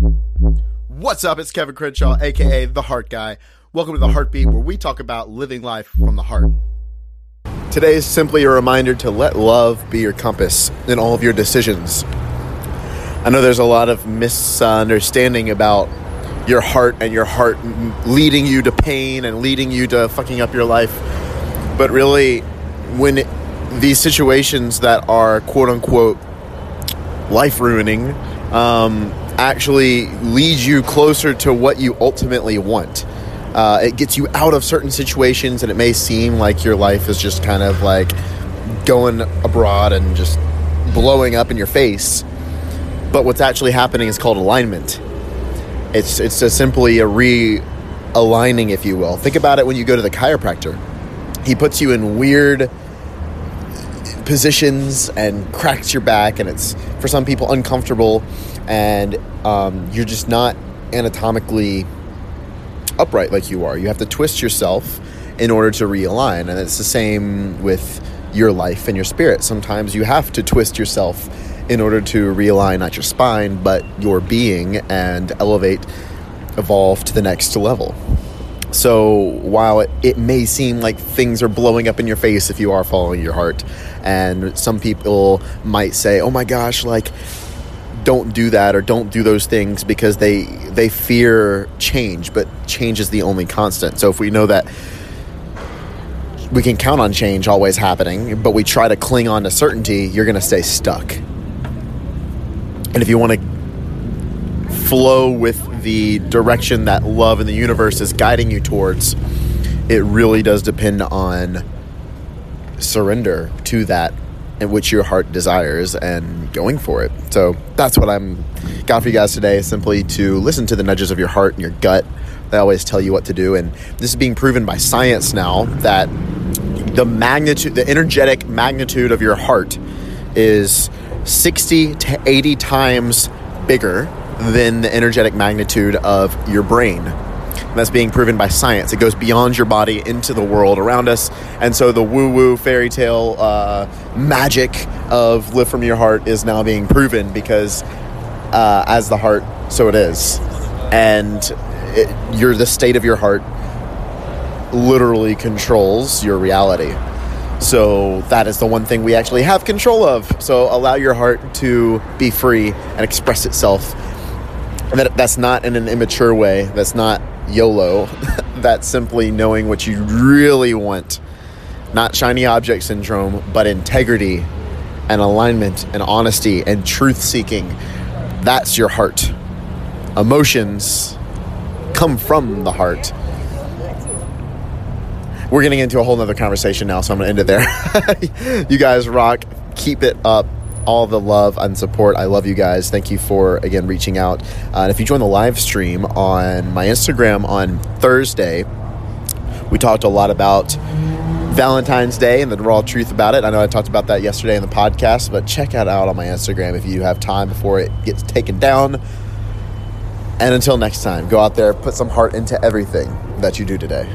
What's up? It's Kevin Crenshaw, aka The Heart Guy. Welcome to The Heartbeat, where we talk about living life from the heart. Today is simply a reminder to let love be your compass in all of your decisions. I know there's a lot of misunderstanding about your heart and your heart leading you to pain and leading you to fucking up your life. But really, when it, these situations that are quote unquote life ruining um, actually leads you closer to what you ultimately want. Uh, it gets you out of certain situations, and it may seem like your life is just kind of like going abroad and just blowing up in your face. But what's actually happening is called alignment. It's it's a simply a realigning, if you will. Think about it when you go to the chiropractor. He puts you in weird positions and cracks your back, and it's for some people uncomfortable, and um, you're just not anatomically upright like you are. You have to twist yourself in order to realign, and it's the same with your life and your spirit. Sometimes you have to twist yourself in order to realign not your spine, but your being and elevate, evolve to the next level. So while it, it may seem like things are blowing up in your face if you are following your heart, and some people might say, "Oh my gosh, like don't do that or don't do those things because they they fear change, but change is the only constant." So if we know that we can count on change always happening, but we try to cling on to certainty, you're going to stay stuck. And if you want to flow with the direction that love in the universe is guiding you towards, it really does depend on surrender to that in which your heart desires and going for it. So that's what I'm got for you guys today. Simply to listen to the nudges of your heart and your gut. They always tell you what to do, and this is being proven by science now that the magnitude, the energetic magnitude of your heart is 60 to 80 times bigger than the energetic magnitude of your brain. And that's being proven by science. It goes beyond your body into the world around us. And so the woo woo fairy tale uh, magic of live from your heart is now being proven because uh, as the heart, so it is. And it, you're the state of your heart literally controls your reality. So that is the one thing we actually have control of. So allow your heart to be free and express itself. That, that's not in an immature way. That's not YOLO. that's simply knowing what you really want. Not shiny object syndrome, but integrity and alignment and honesty and truth seeking. That's your heart. Emotions come from the heart we're getting into a whole nother conversation now, so I'm going to end it there. you guys rock. Keep it up. All the love and support. I love you guys. Thank you for, again, reaching out. Uh, and if you join the live stream on my Instagram on Thursday, we talked a lot about Valentine's Day and the raw truth about it. I know I talked about that yesterday in the podcast, but check it out on my Instagram if you have time before it gets taken down. And until next time, go out there, put some heart into everything that you do today.